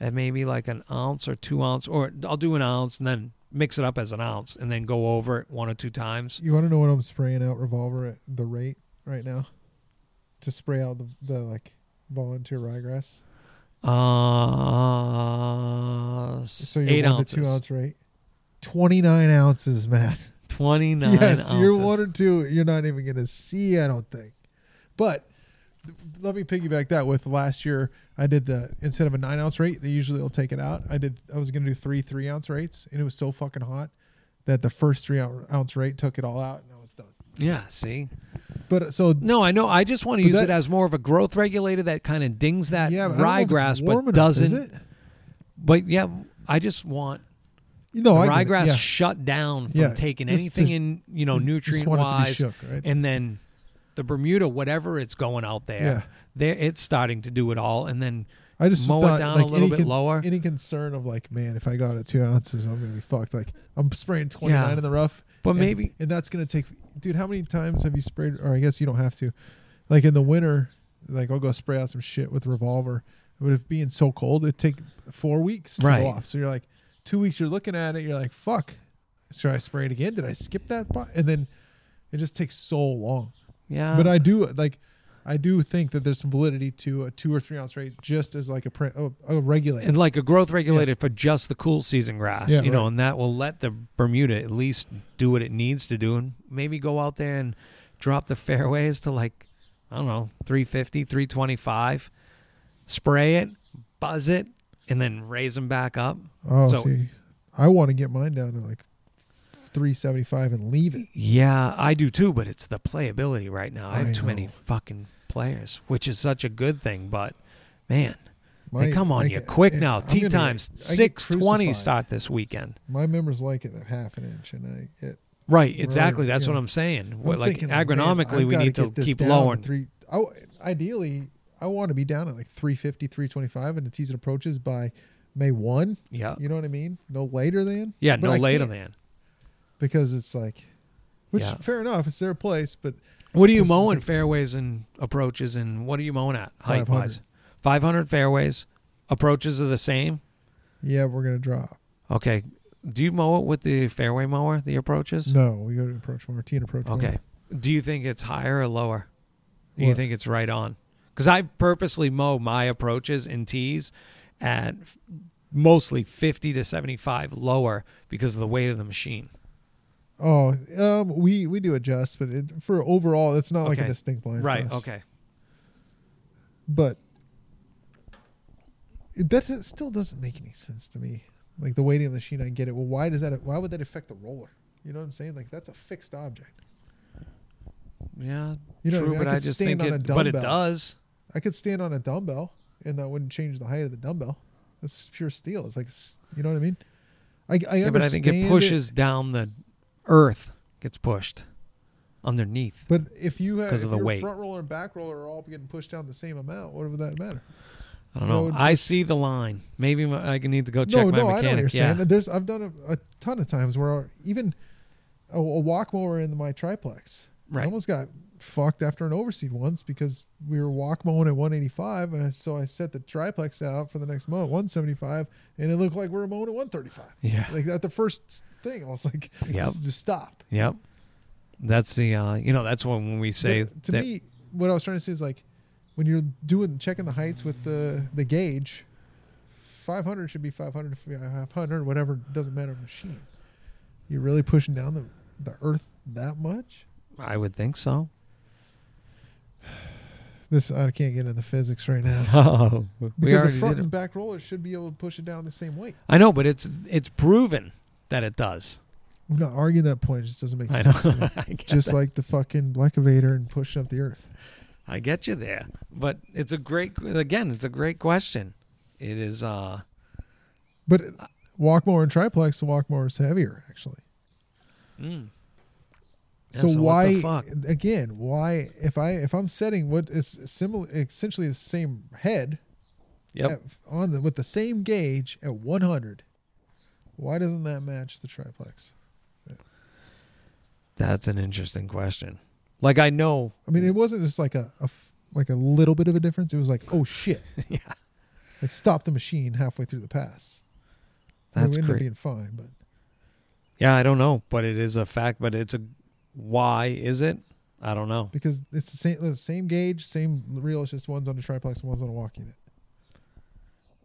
at maybe like an ounce or two ounce, or I'll do an ounce and then mix it up as an ounce and then go over it one or two times. you want to know what I'm spraying out revolver at the rate right now? To spray out the, the like volunteer ryegrass. Uh, So you're eight one ounces. to two ounce rate. 29 ounces, Matt. <laughs> 29 yes, you're one or two. You're not even going to see, I don't think. But let me piggyback that with last year. I did the instead of a nine ounce rate, they usually will take it out. I did. I was going to do three three ounce rates, and it was so fucking hot that the first three ounce rate took it all out, and I was done. Yeah, see? But so No, I know. I just want to use that- it as more of a growth regulator that kind of dings that yeah, but I don't know if it's ryegrass, but enough, doesn't. But yeah, I just want You know, the I get it, ryegrass yeah. shut down from Yeah, taking just anything to- in, you know, nutrient want it to be wise. shook, right? And then the Bermuda, whatever it's going out there, there it's starting to do it all. And then I just mow thought, it down like, a little bit lower. Any concern of like, man, if I got it two ounces, I'm gonna be fucked. Like I'm spraying 29 Yeah. in the rough, but and- maybe and that's gonna take. Dude, how many times have you sprayed? Or I guess you don't have to. Like in the winter, like I'll go spray out some shit with a revolver. But if being so cold, it'd take four weeks to Right. go off. So you're like, two weeks. You're looking at it. You're like, fuck. Should I spray it again? Did I skip that? part? And then it just takes so long. yeah. but I do like. I do think that there's some validity to a two or three ounce rate, just as like a, a, a regulator. and like a growth regulator for just the cool season grass, Yeah, you know, right. and that will let the Bermuda at least do what it needs to do, and maybe go out there and drop the <laughs> fairways to like I don't know 350, 325, spray it, buzz it, and then raise them back up. Oh, So- see, I want to get mine down to like 375 and leave it. Yeah, I do too, but it's the playability right now. I have I too many fucking players, which is such a good thing, but man. My, they come on I you quick now. I'm gonna- times six twenty start this weekend. My members like it at half an inch, and I get. Right, exactly. That's yeah. what I'm saying. I'm like thinking, agronomically, I've we need to keep lowering. Three. Oh, ideally, I want to be down at like 350, 325 and the and approaches by May 1. Yeah. You know what I mean? No later than. Yeah, But no I later than. Because it's like, which Yeah. fair enough. It's their place, but What are you mowing fairways and approaches and what are you mowing at height 500. wise? 500 fairways. Approaches are the same. yeah, we're going to drop. Okay. Do you mow it with the fairway mower, the approaches? No, we go to approach more. Tee and approach more. Okay. Do you think it's higher or lower? Do you What? think it's right on? Because I purposely mow my approaches and tees at f- mostly 50 to 75 lower because of the weight of the machine. Oh, um, we we do adjust, but it, for overall, it's not like a distinct line. Right. Okay. but it, that it still doesn't make any sense to me. Like the weighting of the machine, I get it. Well, why does that? Why would that affect the roller? You know what I'm saying? Like that's a fixed object. Yeah. You know what I true, mean? But I, just stand think on it. But it does. I could stand on a dumbbell, and that wouldn't change the height of the dumbbell. That's pure steel. It's like you know what I mean. I, I Yeah, but I think it pushes down the earth. Gets pushed underneath. But if you have 'Cause of the weight. front roller and back roller are all getting pushed down the same amount, what would that matter? I don't know. it I see the line. Maybe my, I need to go check no, my no, I know what mechanic. you're yeah. saying. There's I've done a, a ton of times where even a, a walk mower in my triplex. I almost got fucked after an overseed once because we were walk mowing at 185, and I, so I set the triplex out for the next mow at 175, and it looked like we were mowing at 135. Yeah. Like at the first thing, I was like, <laughs> Yep. just stop. Yep. That's the uh you know, that's when when we say But to that me, what I was trying to say is like when you're doing checking the heights with the the gauge, 500 should be 500, 500, whatever. Doesn't matter machine. You're really pushing down the the earth that much. I would think so. <sighs> This I can't get into the physics right now. <laughs> Oh, we Because the front and back rollers should be able to push it down the same weight. I know, but it's it's proven that it does. I'm not arguing that point. It just doesn't make I sense. know. to me. <laughs> I get just that. like the fucking Blecavator and pushing up the earth. I get you there. But it's a great again, it's a great question. It is uh But walk mower and triplex, the walk mower is heavier actually. mm. Yeah, so, so why again? Why if I if I'm setting what is similar, essentially the same head Yep. at- on the with the same gauge at 100, why doesn't that match the triplex? That's an interesting question. Like I know I mean, it wasn't just like a, a like a little bit of a difference. It was like, oh shit, <laughs> yeah. like stop the machine halfway through the pass. I mean, That's we ended up being fine, but Yeah, I don't know, but it is a fact, but it's a why is it? I don't know. because it's the same the same gauge, same reel. It's just one's on a triplex and one's on a walk unit,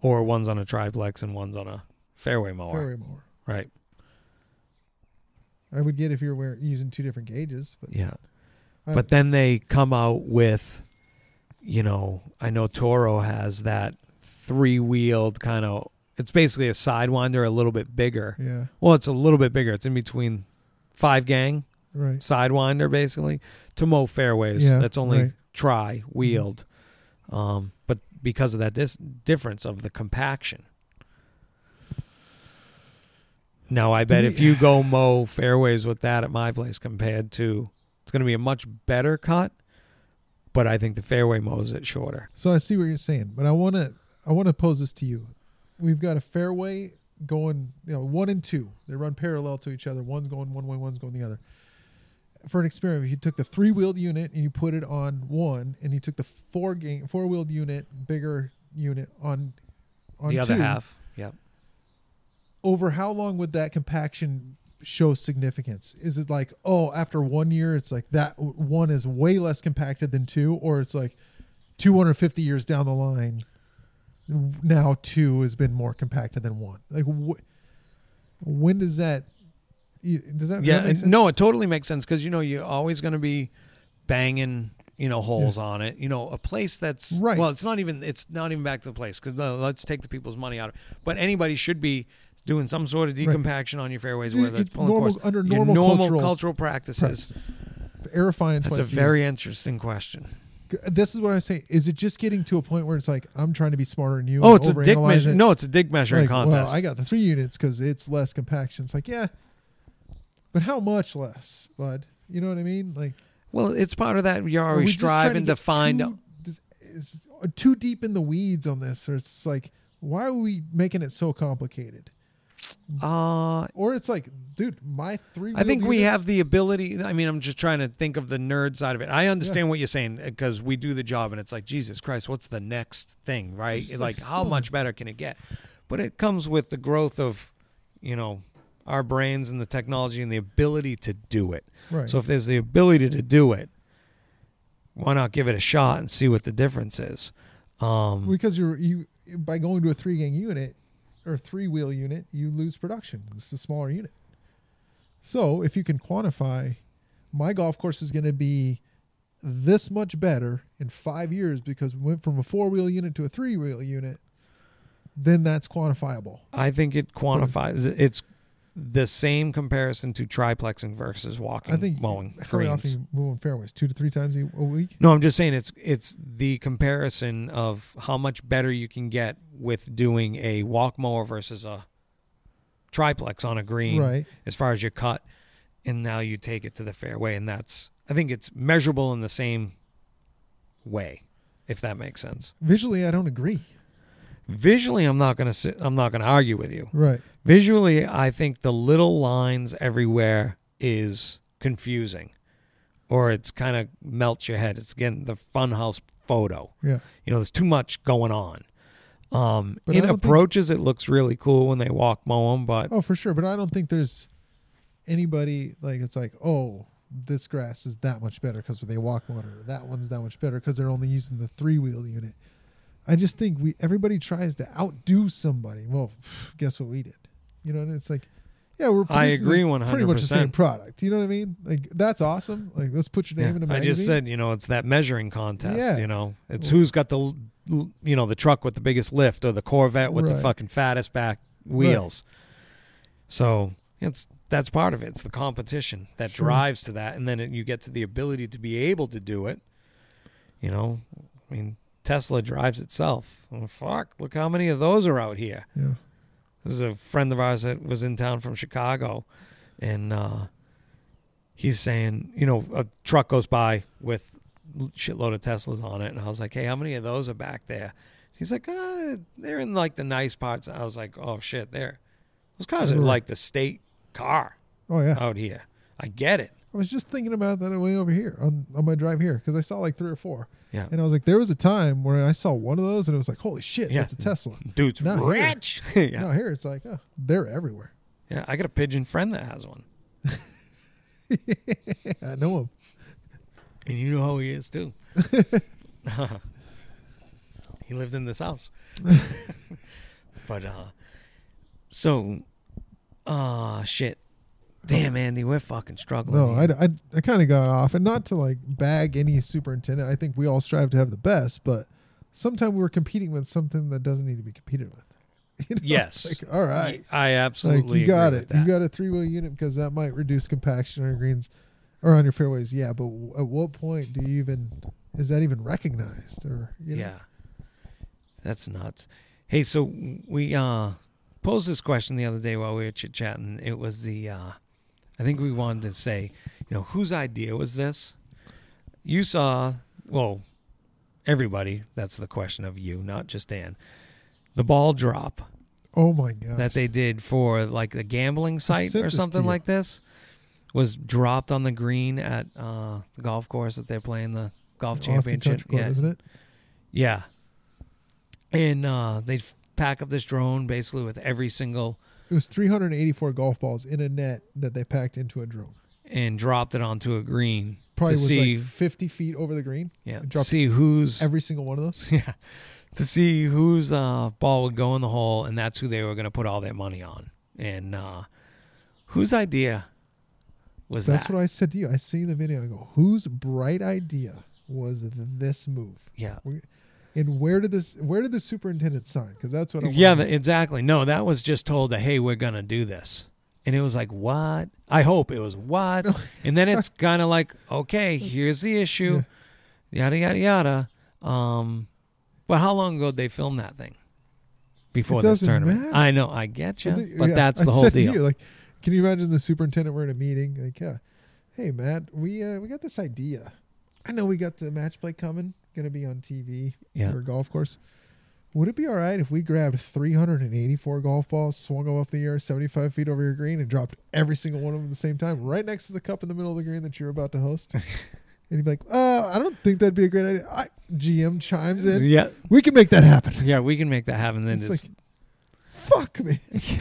Or one's on a triplex and one's on a fairway mower. fairway mower. Right. I would get if you're wearing, using two different gauges, but Yeah. I- But then they come out with, you know, I know Toro has that three wheeled kind of. It's basically a sidewinder, a little bit bigger. yeah, Well, it's a little bit bigger. It's in between five gang right. sidewinder, basically, to mow fairways. Yeah, That's only right. tri wheeled. Um, but because of that dis- difference of the compaction. Now, I bet if you go mow fairways with that at my place compared to, it's going to be a much better cut. But I think the fairway mows it shorter. So I see what you're saying, but I want to I want to pose this to you. We've got a fairway going, you know, one and two. They run parallel to each other. One's going one way, one's going the other. For an experiment, if you took the three wheeled unit and you put it on one, and you took the four game four wheeled unit, bigger unit on on the other two, half. Over how long would that compaction show significance? Is it like, oh, after one year, it's like that one is way less compacted than two, or it's like 250 years down the line, now two has been more compacted than one? Like, wh- when does that? Does that? Yeah, that make sense? no, it totally makes sense because you know you're always going to be banging, you know, holes on it. You know, a place that's Right. Well, it's not even it's not even back to the place because let's take the people's money out. of it But anybody should be doing some sort of Right. decompaction on your fairways, whether you- it's pulling normal- course, under normal normal cultural cultural, practices. Practices. Aerifying That's a very interesting question. This is what I say. Is it just getting to a point where it's like I'm trying to be smarter than you? Oh, it's a dig measure. it? No, it's a dig measuring like, contest. Well, I got the three units because it's less compaction. It's like, yeah, but how much less, bud? You know what I mean? Like, well, it's part of that. You're we always striving to get find. does- is too deep in the weeds on this, or it's like, why are we making it so complicated? Uh, Or it's like, dude, my three. I think we unit- have the ability. I mean, I'm just trying to think of the nerd side of it. I understand what you're saying because we do the job, and it's like Jesus Christ, what's the next thing, right? It's like, like how much better can it get? But it comes with the growth of, you know, our brains and the technology and the ability to do it. right. So if there's the ability to do it, why not give it a shot and see what the difference is? Um, because you're you by going to a three gang unit or three wheel unit, you lose production. It's a smaller unit. So if you can quantify, my golf course is going to be this much better in five years because we went from a four wheel unit to a three wheel unit. Then that's quantifiable. I think it quantifies. It's the same comparison to triplexing versus walking I think mowing how greens. often you on fairways? Two to three times a a week. No, I'm just saying it's it's the comparison of how much better you can get with doing a walk mower versus a triplex on a green Right. as far as your cut and now you take it to the fairway and that's I think it's measurable in the same way if that makes sense. Visually, I don't agree. Visually I'm not going to sit I'm not to argue with you. Right. Visually I think the little lines everywhere is confusing or it's kind of melts your head. It's again the funhouse photo. Yeah. You know, there's too much going on. Um, But in don't think- approaches, it looks really cool when they walk mow them, but Oh, for sure. But I don't think there's anybody like it's like, oh, this grass is that much better because they walk motor. That one's that much better because they're only using the three wheel unit. I just think we everybody tries to outdo somebody. Well, <sighs> guess what we did? You know, and it's like, yeah, we're I agree the- pretty much the same product. You know what I mean? Like that's awesome. Like let's put your name in a I magazine. just said, you know, it's that measuring contest. Yeah. You know, it's Well- who's got the, you know, the truck with the biggest lift or the Corvette with the fucking fattest back wheels. So it's that's part of it. It's the competition that Sure. drives to that, and then it, you get to the ability to be able to do it. You know, I mean, Tesla drives itself. Oh, fuck! Look how many of those are out here. yeah. This is a friend of ours that was in town from Chicago, and uh, he's saying, you know, a truck goes by with a shitload of Teslas on it, and I was like, hey, how many of those are back there? He's like, uh, they're in like the nice parts. I was like, oh shit, there. Those cars are like the state car Oh yeah. out here. I get it. I was just thinking about that way over here on, on my drive here because I saw like three or four. Yeah, And I was like, there was a time where I saw one of those and it was like, holy shit, Yeah. that's a Tesla. <laughs> dude's Not here. rich. <laughs> yeah, No, here it's like, oh, they're everywhere. yeah. I got a pigeon friend that has one, <laughs> I know them. and you know how he is too. he lived in this house. but uh so uh shit. Damn Andy, we're fucking struggling. No, I, here. I, I kind of got off. And not to like bag any superintendent. I think we all strive to have the best, but sometimes we're competing with something that doesn't need to be competed with. <laughs> You know, Yes. Like, all right. I Like, absolutely you got agree it. with You got a three wheel unit because that might reduce compaction on your greens or on your fairways. Yeah, but w- at what point do you even, is that even recognized? Or, you know? Yeah. That's nuts. Hey, so we uh posed this question the other day while we were chit chatting. It was the uh I think we wanted to say, you know, whose idea was this? You saw well, everybody, that's the question of you, not just Dan. The ball drop Oh my God. that they did for like a gambling site or something like this was dropped on the green at uh the golf course that they're playing the golf championship. Club, yeah, isn't it? yeah. And uh, they'd pack up this drone basically with every single It was 384 golf balls in a net that they packed into a drone. and dropped it onto a green Probably to was see like 50 feet over the green. yeah to see who's <laughs> Every single one of those. yeah to see whose uh, ball would go in the hole and that's who they were going to put all their money on and uh, whose idea was That's that That's what I said to you. I see the video. I go, whose bright idea was this move? yeah And where did this? Where did the superintendent sign? Because that's what. I yeah the, exactly no that was just told that hey we're going to do this and it was like what i hope it was what and then it's <laughs> kind of like okay here's the issue yada yada yada um but how long ago did they film that thing before It this tournament matter. i know i get you Well, but yeah, that's I the whole deal you, like, can you imagine the superintendent? We're in a meeting. Like, yeah, hey Matt, we uh, we got this idea. I know we got the match play coming, going to be on TV Yeah. for a golf course. Would it be all right if we grabbed 384 golf balls, swung them up the air 75 feet over your green, and dropped every single one of them at the same time, right next to the cup in the middle of the green that you're about to host? <laughs> and you'd be like, uh, I don't think that'd be a great idea. I, GM chimes in. Yeah, We can make that happen. yeah, we can make that happen. Then It's just, like, fuck me. <laughs>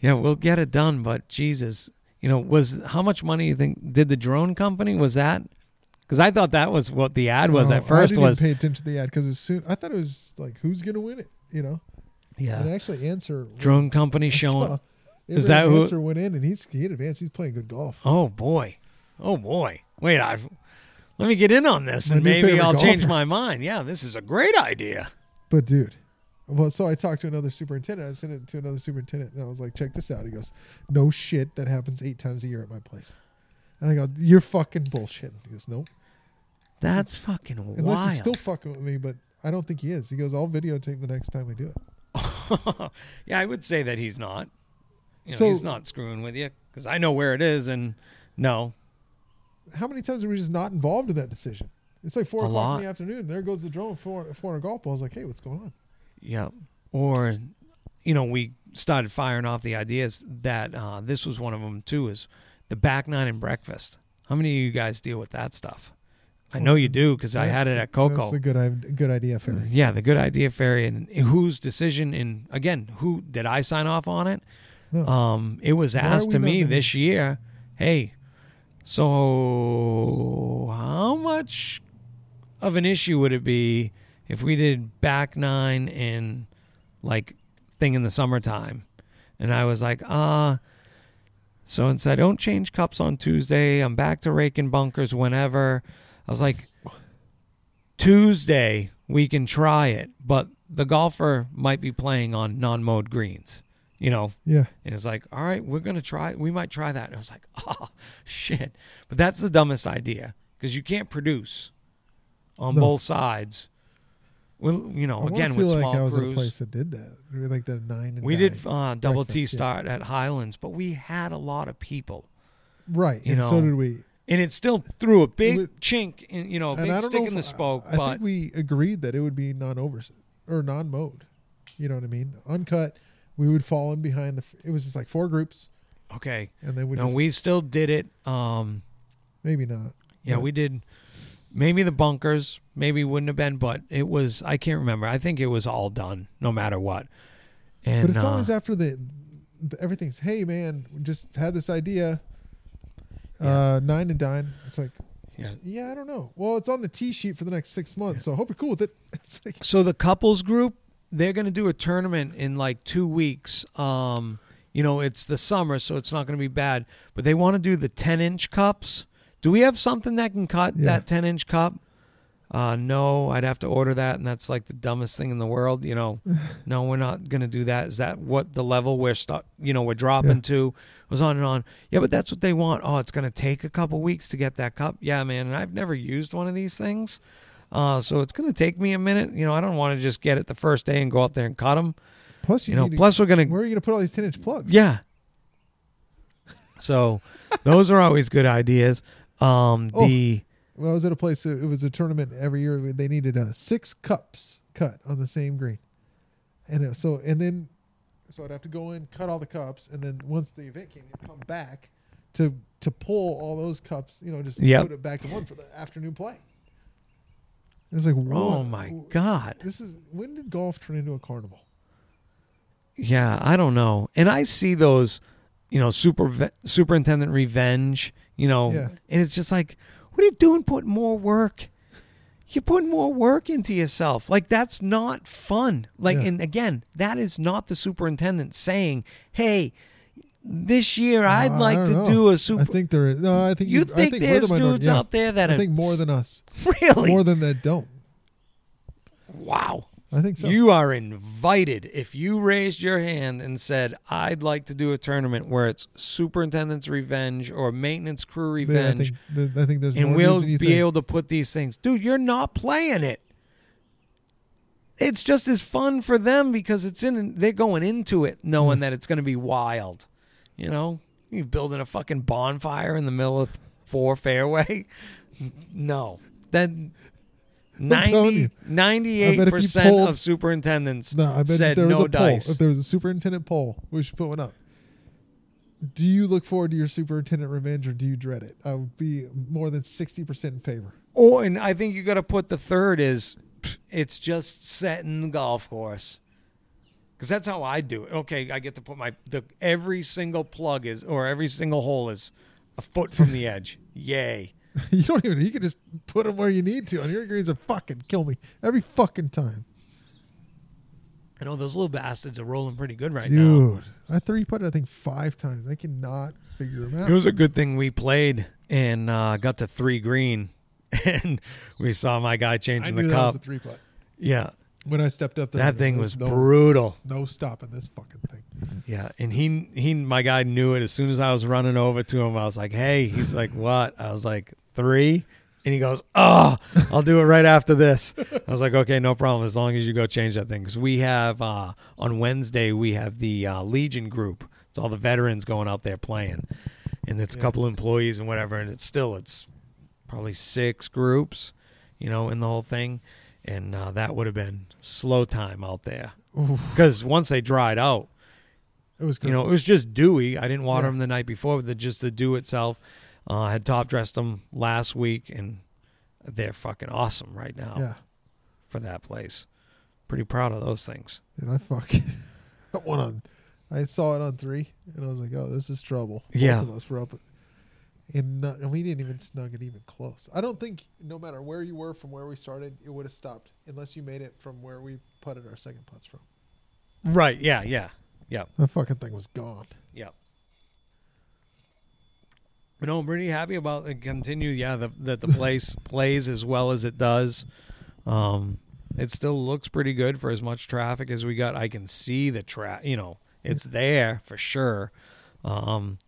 yeah, we'll get it done. But Jesus, you know, was how much money you think did the drone company was that? Because I thought that was what the ad was No, at I first. didn't Was pay attention to the ad because as soon I thought it was like, who's going to win it? You know? yeah, And actually, answer drone company I showing. saw Is that who- Answer went in and he's he advanced. He's playing good golf. Oh boy, oh boy. Wait, I let me get in on this, My and maybe I'll change my mind. Yeah, this is a great idea. But dude, well, so I talked to another superintendent. I sent it to another superintendent, and I was like, "Check this out." He goes, "No shit, that happens eight times a year at my place." And I go, "You're fucking bullshit." He goes, "Nope." That's fucking Unless wild. he's still fucking with me, but I don't think he is. He goes, "I'll videotape the next time we do it." <laughs> yeah, I would say that he's not. You know, So- he's not screwing with you because I know where it is, and no, How many times are we just not involved in that decision? It's like four A o'clock lot. in the afternoon. There goes the drone, for four, 400 golf balls. Like, hey, what's going on? yeah, or you know, we started firing off the ideas that uh, this was one of them too. Is the back nine and breakfast? How many of you guys deal with that stuff? I know you do because I had it at That's Coco. a good, good idea, fairy. Yeah, the good idea fairy and whose decision and again, who did I sign off on it? No. Um, it was asked to me this year, hey, so how much of an issue would it be if we did back nine and like thing in the summertime? And I was like, uh so and said, don't change cups on Tuesday. I'm back to raking bunkers whenever. I was like, Tuesday we can try it, but the golfer might be playing on non-mode greens. You know, yeah. and it's like, all right, we're gonna try. We might try that. And I was like, <laughs> oh shit! But that's the dumbest idea because you can't produce on No. both sides. Well, you know, I again feel with like small I was at a place that did that. Maybe Like the nine and we nine. did uh, double T breakfast, yeah. start at Highlands, but we had a lot of people, right. you and so did we. And it still threw a big would- chink in, you know, a big stick in the spoke. I but think we agreed that it would be non-over or non-mode. You know what I mean? Uncut. We would fall in behind the. It was just like four groups, okay, and then we no, just we still did it. Um, maybe not. Yeah, we did. Maybe the bunkers, maybe wouldn't have been, but it was. I can't remember. I think it was all done, no matter what. And But it's uh, always after the, the everything's. Hey man, we just had this idea. Uh, nine and dine. It's like, yeah. yeah, I don't know. Well, it's on the T sheet for the next six months, so I hope you're cool with it. <laughs> It's like, So the couples group, they're going to do a tournament in like two weeks. Um, you know, it's the summer, so it's not going to be bad. But they want to do the ten inch cups. Do we have something that can cut Yeah. that ten inch cup? Uh, no, I'd have to order that, and that's like the dumbest thing in the world. You know, <laughs> no, we're not gonna do that. Is that what the level we're stuck? You know, we're dropping Yeah. to was on and on. Yeah, but that's what they want. Oh, it's gonna take a couple weeks to get that cup. Yeah, man, and I've never used one of these things, uh, so it's gonna take me a minute. You know, I don't want to just get it the first day and go out there and cut them. plus you, You know, to- plus we're gonna where are you gonna put all these ten inch plugs? yeah. So, those are always good ideas. Um, Oh. the Well, I was at a place. It was a tournament every year. They needed uh, six cups cut on the same green, and it, so and then so I'd have to go in, cut all the cups, and then once the event came in, come back to to pull all those cups. You know, just Yep. put it back in one for the afternoon play. It was like, oh my god. This is when did golf turn into a carnival? Yeah, I don't know. And I see those, you know, super superintendent revenge, you know, Yeah. and it's just like, what are you doing? Putting more work. You're putting more work into yourself. Like that's not fun. Like, Yeah. and again, that is not the superintendent saying, "Hey, this year I'd Uh, like to know. do a I super." I think there is. No, I think you I think, think there's the dudes Yeah. out there that I think more than us. <laughs> really More than that don't. wow. I think so. You are invited. If you raised your hand and said, "I'd like to do a tournament where it's superintendent's revenge or maintenance crew Yeah, I revenge," think, I think there's and more we'll be think. able to put these things, dude. You're not playing it. It's just as fun for them because it's in. They're going into it knowing hmm. that it's going to be wild. You know, you building a fucking bonfire in the middle of four fairway. <laughs> No, that you. 90, I bet if you 98% polled- of superintendents No, I bet said there was no a poll, dice. if there was a superintendent poll, we should put one up. Do you look forward to your superintendent revenge or do you dread it? I would be more than sixty percent in favor. Oh, and I think you got to put the third is it's just setting the golf course. Because that's how I do it. Okay, I get to put my the every single plug is or every single hole is a foot from the <laughs> edge. Yay! <laughs> you don't even. You can just put them where you need to. and your greens are fucking kill me every fucking time, I know those little bastards are rolling pretty good right now. dude. I three putted I think five times. I cannot figure them out. It was a good thing we played and uh, got to three green, <laughs> and we saw my guy I changing knew the that was a three putt. yeah, When I stepped up there, that thing there was no, brutal. no stopping this fucking thing. Yeah, and he he my guy knew it as soon as I was running over to him. I was like, "Hey," he's like, "What?" I was like, three. And he goes, "Oh, I'll do it right after this." I was like, "Okay, no problem. As long as you go change that thing." Because we have uh, on Wednesday we have the uh, Legion group. It's all the veterans going out there playing, and it's a Yeah. couple employees and whatever. And it's still it's probably six groups, you know, in the whole thing. And uh, that would have been slow time out there because once they dried out, it was. you know, it was just dewy. I didn't water Yeah. them the night before. The just the dew itself. Uh, I had top dressed them last week, and they're fucking awesome right now yeah. for that place. Pretty proud of those things. And I fucking <laughs> that one on. I saw it on three, and I was like, "Oh, this is trouble." Both Yeah. of us were up, and, not, and we didn't even snug it even close. I don't think, no matter where you were from where we started, it would have stopped unless you made it from where we putted our second putts from. Right? Yeah. Yeah. Yeah. That fucking thing was gone. Yeah. No, I'm pretty happy about the continue. Yeah, the, that the place <laughs> plays as well as it does. Um, it still looks pretty good for as much traffic as we got. I can see the track. You know, it's there for sure. Um,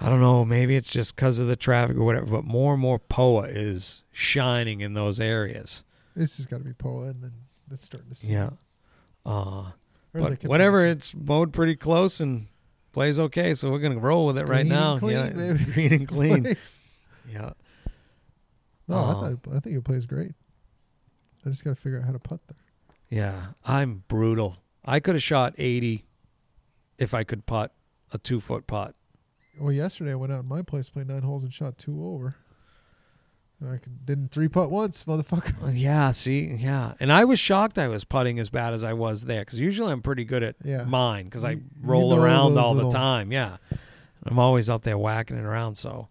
I don't know. Maybe it's just because of the traffic or whatever. But more and more POA is shining in those areas. It's just got to be Poa, and then it's starting to see. Yeah. Uh, but whatever, it's mowed pretty close and plays okay. So we're gonna roll with it right Green now. clean, yeah, baby. <laughs> green and clean. <laughs> yeah. No, Uh, I, thought it, I think it plays great. I just got to figure out how to putt there. Yeah, I'm brutal. I could have shot 80 if I could putt a two foot putt. Well, yesterday I went out in my place, played nine holes, and shot two over. I didn't three putt once, motherfucker. Uh, Yeah, see, yeah, and I was shocked I was putting as bad as I was there because usually I'm pretty good at Yeah. mine because I You- you roll know around all little- the time. Yeah, I'm always out there whacking it around. So,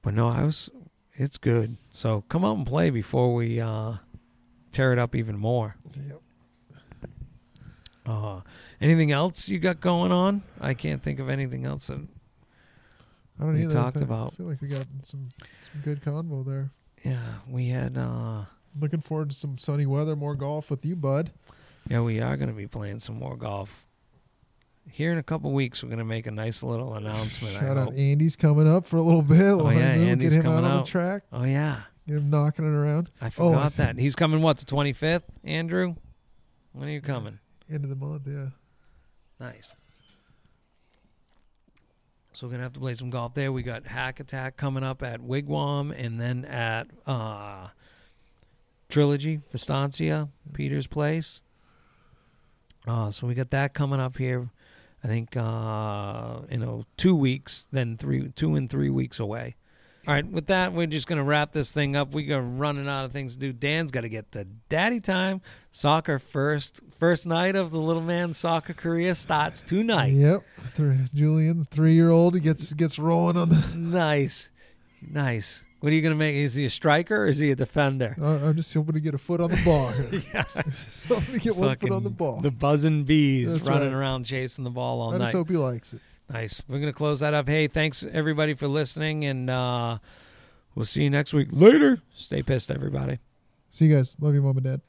but no, I was. It's good. So come out and play before we uh, tear it up even more. Yep. Uh, anything else you got going on? I can't think of anything else. That, I don't We either. talked I about- feel like we got some some good convo there. yeah, we had. Uh, Looking forward to some sunny weather, more golf with you, bud. yeah, we are going to be playing some more golf. Here in a couple weeks, we're going to make a nice little announcement. I Shout out hope. Andy's coming up for a little bit. Oh, yeah, Andy's get him coming out on the track, Oh yeah, get him knocking it around. I Oh, forgot I- <laughs> that. He's coming. What the twenty fifth, Andrew? When are you coming? End of the month, yeah. Nice. So we're gonna have to play some golf there. We got Hack Attack coming up at Wigwam, and then at uh, Trilogy Vistancia, Peter's Place. Uh, so we got that coming up here. I think uh, you know two weeks, then three, two and three weeks away. All right, with that, we're just gonna wrap this thing up. We are running out of things to do. Dan's got to get to daddy time. Soccer first, first night of the little man's soccer career starts tonight. Yep. Th- Julian, three year old, he gets gets rolling on the. <laughs> Nice, nice. What are you gonna make? Is he a striker or is he a defender? Uh, I'm just hoping to get a foot on the ball. here. <laughs> yeah, <laughs> Just hoping to get one foot on the ball. The buzzing bees That's running right. around chasing the ball all I night. just hope he likes it. Nice. We're gonna close that up. Hey, thanks everybody for listening, and uh, we'll see you next week. Later. Stay pissed, everybody. See you guys. Love you, mom and dad.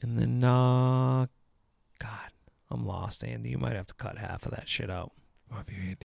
And then, uh, God, I'm lost, Andy. You might have to cut half of that shit out. Love you, Andy.